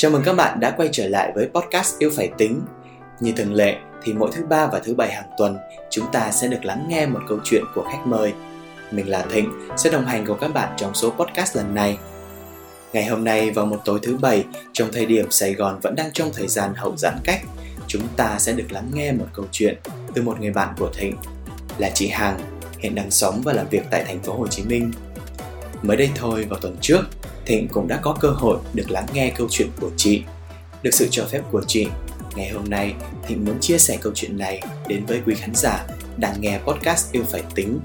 Chào mừng các bạn đã quay trở lại với podcast Yêu Phải Tính. Như thường lệ thì mỗi thứ ba và thứ bảy hàng tuần chúng ta sẽ được lắng nghe một câu chuyện của khách mời. Mình là Thịnh sẽ đồng hành cùng các bạn trong số podcast lần này. Ngày hôm nay vào một tối thứ bảy trong thời điểm Sài Gòn vẫn đang trong thời gian hậu giãn cách, chúng ta sẽ được lắng nghe một câu chuyện từ một người bạn của Thịnh là chị Hằng, hiện đang sống và làm việc tại thành phố Hồ Chí Minh. Mới đây thôi vào tuần trước, Thịnh cũng đã có cơ hội được lắng nghe câu chuyện của chị. Được sự cho phép của chị, ngày hôm nay Thịnh muốn chia sẻ câu chuyện này đến với quý khán giả đang nghe podcast Yêu Phải Tính.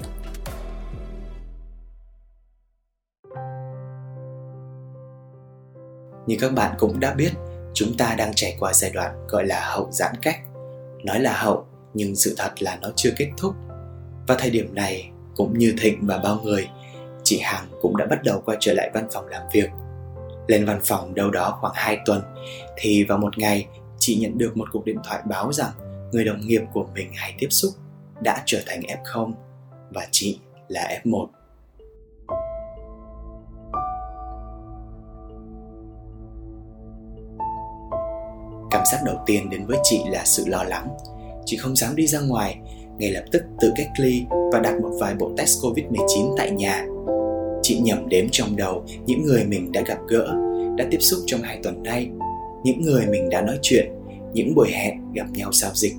Như các bạn cũng đã biết, chúng ta đang trải qua giai đoạn gọi là hậu giãn cách. Nói là hậu, nhưng sự thật là nó chưa kết thúc. Và thời điểm này, cũng như Thịnh và bao người, chị Hằng cũng đã bắt đầu quay trở lại văn phòng làm việc. Lên văn phòng đâu đó khoảng 2 tuần thì vào một ngày chị nhận được một cuộc điện thoại báo rằng người đồng nghiệp của mình hay tiếp xúc đã trở thành F0 và chị là F1. Cảm giác đầu tiên đến với chị là sự lo lắng. Chị không dám đi ra ngoài, ngay lập tức tự cách ly và đặt một vài bộ test Covid-19 tại nhà chị nhẩm đếm trong đầu những người mình đã gặp gỡ, đã tiếp xúc trong hai tuần nay, những người mình đã nói chuyện, những buổi hẹn gặp nhau giao dịch.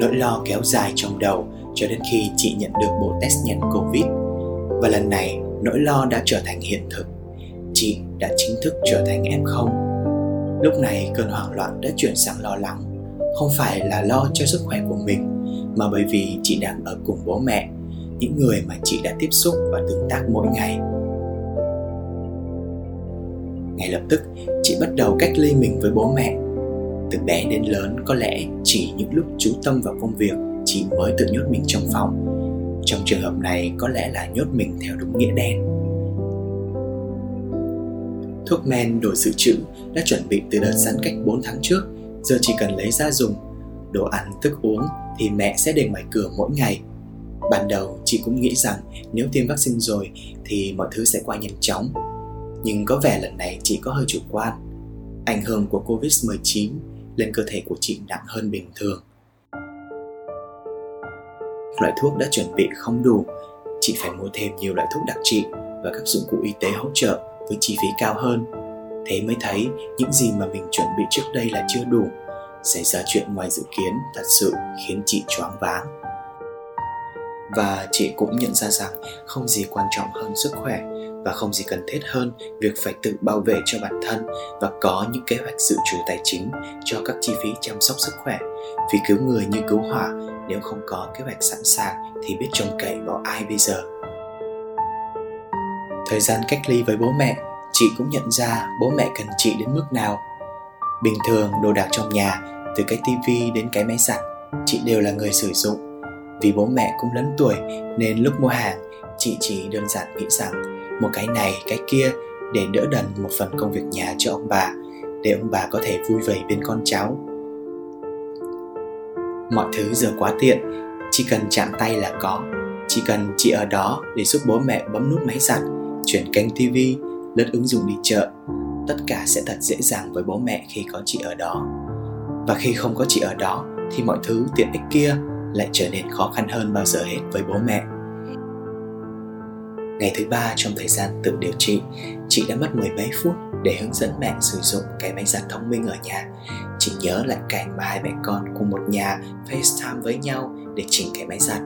Nỗi lo kéo dài trong đầu cho đến khi chị nhận được bộ test nhanh covid. Và lần này, nỗi lo đã trở thành hiện thực. Chị đã chính thức trở thành em không. Lúc này, cơn hoảng loạn đã chuyển sang lo lắng. Không phải là lo cho sức khỏe của mình, mà bởi vì chị đang ở cùng bố mẹ những người mà chị đã tiếp xúc và tương tác mỗi ngày. Ngay lập tức, chị bắt đầu cách ly mình với bố mẹ. Từ bé đến lớn, có lẽ chỉ những lúc chú tâm vào công việc, chị mới tự nhốt mình trong phòng. Trong trường hợp này, có lẽ là nhốt mình theo đúng nghĩa đen. Thuốc men đổi dự trữ đã chuẩn bị từ đợt giãn cách 4 tháng trước, giờ chỉ cần lấy ra dùng. Đồ ăn, thức uống thì mẹ sẽ để ngoài cửa mỗi ngày. Ban đầu chị cũng nghĩ rằng nếu tiêm vaccine rồi thì mọi thứ sẽ qua nhanh chóng. Nhưng có vẻ lần này chị có hơi chủ quan. Ảnh hưởng của Covid-19 lên cơ thể của chị nặng hơn bình thường. Loại thuốc đã chuẩn bị không đủ, chị phải mua thêm nhiều loại thuốc đặc trị và các dụng cụ y tế hỗ trợ với chi phí cao hơn. Thế mới thấy những gì mà mình chuẩn bị trước đây là chưa đủ. Xảy ra chuyện ngoài dự kiến thật sự khiến chị choáng váng và chị cũng nhận ra rằng không gì quan trọng hơn sức khỏe và không gì cần thiết hơn việc phải tự bảo vệ cho bản thân và có những kế hoạch dự trữ tài chính cho các chi phí chăm sóc sức khỏe. Vì cứu người như cứu hỏa, nếu không có kế hoạch sẵn sàng thì biết trông cậy vào ai bây giờ? Thời gian cách ly với bố mẹ, chị cũng nhận ra bố mẹ cần chị đến mức nào. Bình thường đồ đạc trong nhà, từ cái tivi đến cái máy giặt, chị đều là người sử dụng vì bố mẹ cũng lớn tuổi nên lúc mua hàng, chị chỉ đơn giản nghĩ rằng một cái này cái kia để đỡ đần một phần công việc nhà cho ông bà, để ông bà có thể vui vầy bên con cháu. Mọi thứ giờ quá tiện, chỉ cần chạm tay là có, chỉ cần chị ở đó để giúp bố mẹ bấm nút máy giặt, chuyển kênh tivi, lướt ứng dụng đi chợ, tất cả sẽ thật dễ dàng với bố mẹ khi có chị ở đó. Và khi không có chị ở đó thì mọi thứ tiện ích kia lại trở nên khó khăn hơn bao giờ hết với bố mẹ Ngày thứ ba trong thời gian tự điều trị, chị đã mất mười mấy phút để hướng dẫn mẹ sử dụng cái máy giặt thông minh ở nhà. Chị nhớ lại cảnh mà hai mẹ con cùng một nhà FaceTime với nhau để chỉnh cái máy giặt.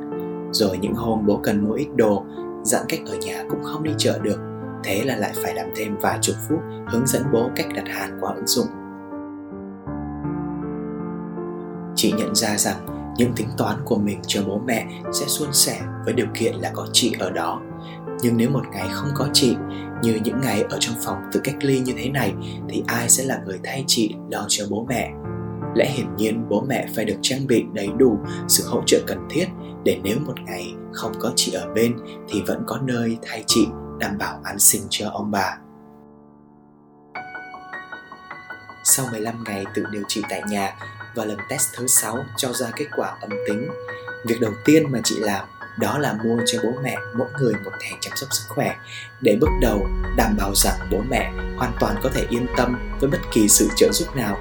Rồi những hôm bố cần mua ít đồ, giãn cách ở nhà cũng không đi chợ được. Thế là lại phải làm thêm vài chục phút hướng dẫn bố cách đặt hàng qua ứng dụng. Chị nhận ra rằng những tính toán của mình cho bố mẹ sẽ suôn sẻ với điều kiện là có chị ở đó nhưng nếu một ngày không có chị như những ngày ở trong phòng tự cách ly như thế này thì ai sẽ là người thay chị lo cho bố mẹ lẽ hiển nhiên bố mẹ phải được trang bị đầy đủ sự hỗ trợ cần thiết để nếu một ngày không có chị ở bên thì vẫn có nơi thay chị đảm bảo an sinh cho ông bà. Sau 15 ngày tự điều trị tại nhà, và lần test thứ 6 cho ra kết quả âm tính. Việc đầu tiên mà chị làm đó là mua cho bố mẹ mỗi người một thẻ chăm sóc sức khỏe để bước đầu đảm bảo rằng bố mẹ hoàn toàn có thể yên tâm với bất kỳ sự trợ giúp nào.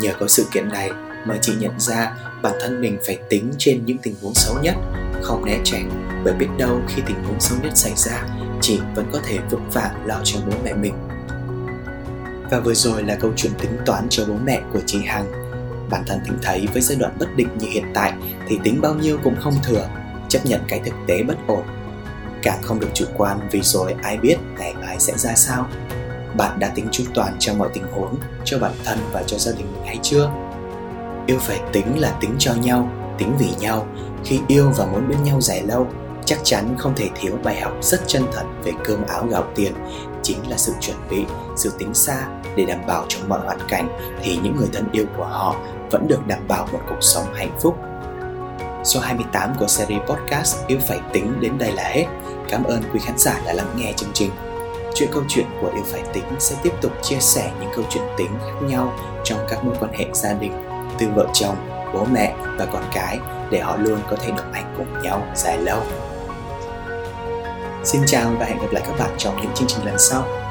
Nhờ có sự kiện này mà chị nhận ra bản thân mình phải tính trên những tình huống xấu nhất, không né tránh bởi biết đâu khi tình huống xấu nhất xảy ra, chị vẫn có thể vững vàng lo cho bố mẹ mình. Và vừa rồi là câu chuyện tính toán cho bố mẹ của chị Hằng. Bản thân thịnh thấy với giai đoạn bất định như hiện tại thì tính bao nhiêu cũng không thừa, chấp nhận cái thực tế bất ổn. Càng không được chủ quan vì rồi ai biết ngày mai sẽ ra sao. Bạn đã tính chu toàn cho mọi tình huống, cho bản thân và cho gia đình mình hay chưa? Yêu phải tính là tính cho nhau, tính vì nhau. Khi yêu và muốn bên nhau dài lâu, chắc chắn không thể thiếu bài học rất chân thật về cơm áo gạo tiền chính là sự chuẩn bị sự tính xa để đảm bảo trong mọi hoàn cảnh thì những người thân yêu của họ vẫn được đảm bảo một cuộc sống hạnh phúc. Số 28 của series podcast Yêu Phải Tính đến đây là hết. Cảm ơn quý khán giả đã lắng nghe chương trình. Chuyện câu chuyện của Yêu Phải Tính sẽ tiếp tục chia sẻ những câu chuyện tính khác nhau trong các mối quan hệ gia đình, từ vợ chồng, bố mẹ và con cái để họ luôn có thể đồng hành cùng nhau dài lâu. Xin chào và hẹn gặp lại các bạn trong những chương trình lần sau.